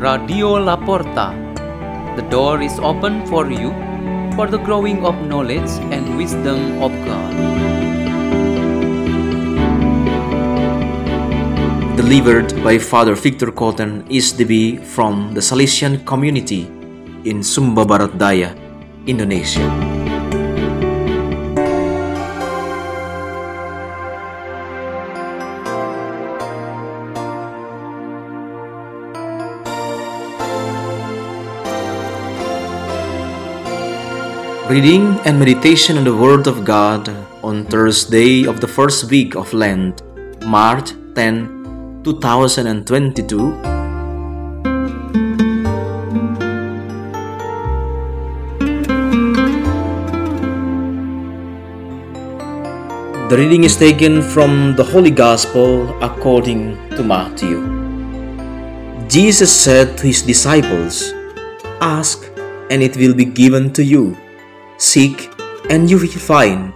Radio Laporta. The door is open for you for the growing of knowledge and wisdom of God. Delivered by Father Victor Cotton SDB from the Salesian community in Sumba Barat Daya, Indonesia. Reading and meditation on the Word of God on Thursday of the first week of Lent, March 10, 2022. The reading is taken from the Holy Gospel according to Matthew. Jesus said to his disciples, Ask, and it will be given to you. Seek, and you will find.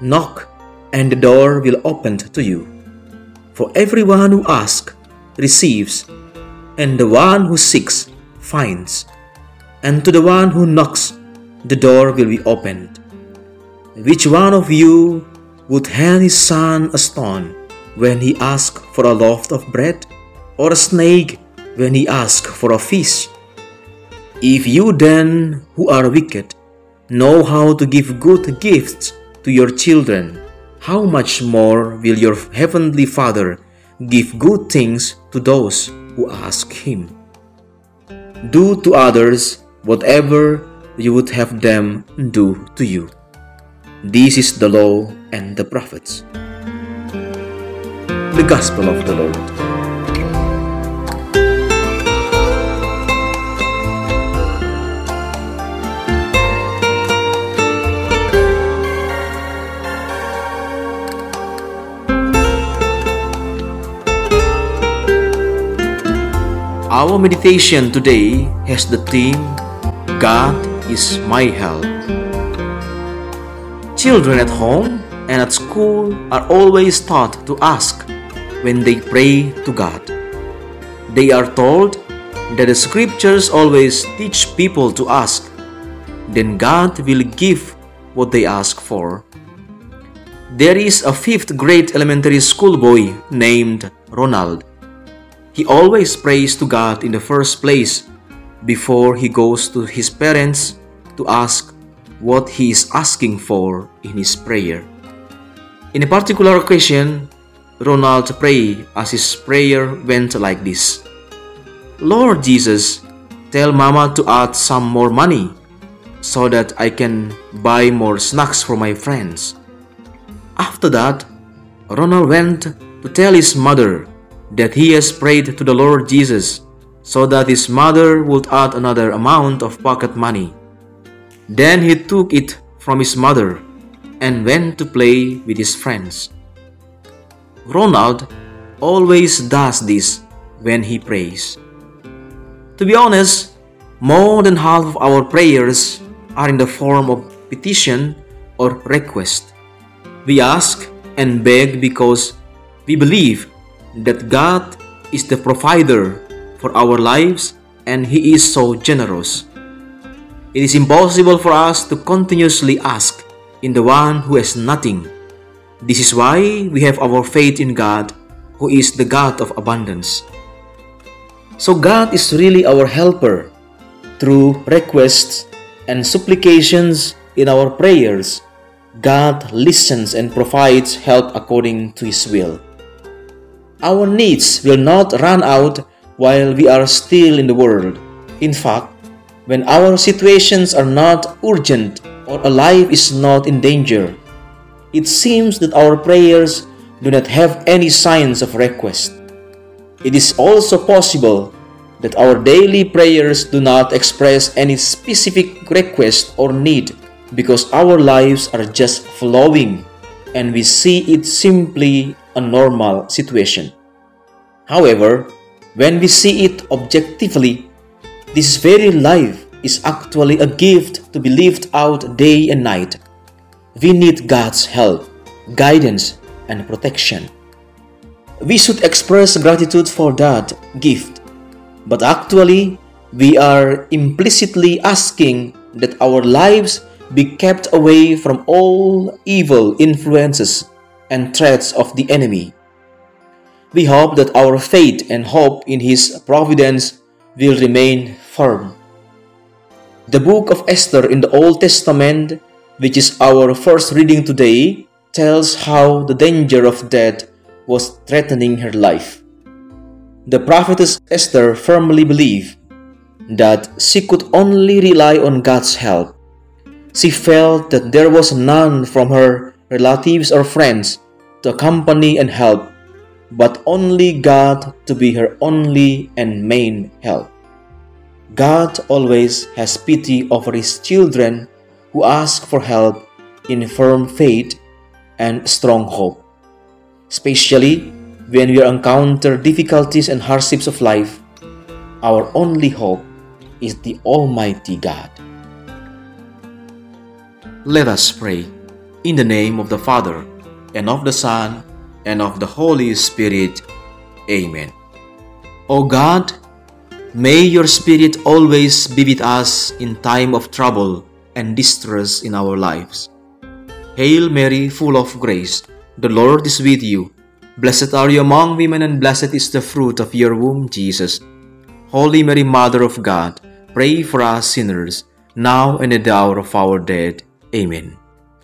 Knock, and the door will open to you. For everyone who asks receives, and the one who seeks finds, and to the one who knocks the door will be opened. Which one of you would hand his son a stone when he asks for a loaf of bread, or a snake when he asks for a fish? If you then, who are wicked, know how to give good gifts to your children, how much more will your heavenly Father give good things to those who ask him? Do to others whatever you would have them do to you. This is the law and the prophets. The Gospel of the Lord. Our meditation today has the theme God is my help. Children at home and at school are always taught to ask when they pray to God. They are told that the scriptures always teach people to ask, then God will give what they ask for. There is a fifth grade elementary school boy named Ronald. He always prays to God in the first place before he goes to his parents to ask what he is asking for in his prayer. In a particular occasion, Ronald prayed as his prayer went like this Lord Jesus, tell Mama to add some more money so that I can buy more snacks for my friends. After that, Ronald went to tell his mother that he has prayed to the Lord Jesus so that his mother would add another amount of pocket money. Then he took it from his mother and went to play with his friends. Ronald always does this when he prays. To be honest, more than half of our prayers are in the form of petition or request. We ask and beg because we believe that God is the provider for our lives and He is so generous. It is impossible for us to continuously ask in the one who has nothing. This is why we have our faith in God, who is the God of abundance. So, God is really our helper through requests and supplications in our prayers. God listens and provides help according to His will. Our needs will not run out while we are still in the world. In fact, when our situations are not urgent or a life is not in danger, it seems that our prayers do not have any signs of request. It is also possible that our daily prayers do not express any specific request or need because our lives are just flowing and we see it simply a normal situation. However, when we see it objectively, this very life is actually a gift to be lived out day and night. We need God's help, guidance, and protection. We should express gratitude for that gift but actually, we are implicitly asking that our lives be kept away from all evil influences and threats of the enemy. We hope that our faith and hope in His providence will remain firm. The book of Esther in the Old Testament, which is our first reading today, tells how the danger of death was threatening her life. The prophetess Esther firmly believed that she could only rely on God's help. She felt that there was none from her relatives or friends to accompany and help, but only God to be her only and main help. God always has pity over His children who ask for help in firm faith and strong hope, especially when we encounter difficulties and hardships of life. Our only hope is the Almighty God. Let us pray in the name of the Father, and of the Son, and of the Holy Spirit. Amen. O God, may your Spirit always be with us in time of trouble and distress in our lives. Hail Mary, full of grace, the Lord is with you. Blessed are you among women, and blessed is the fruit of your womb, Jesus. Holy Mary, Mother of God, Pray for us sinners, now and at the hour of our death. Amen.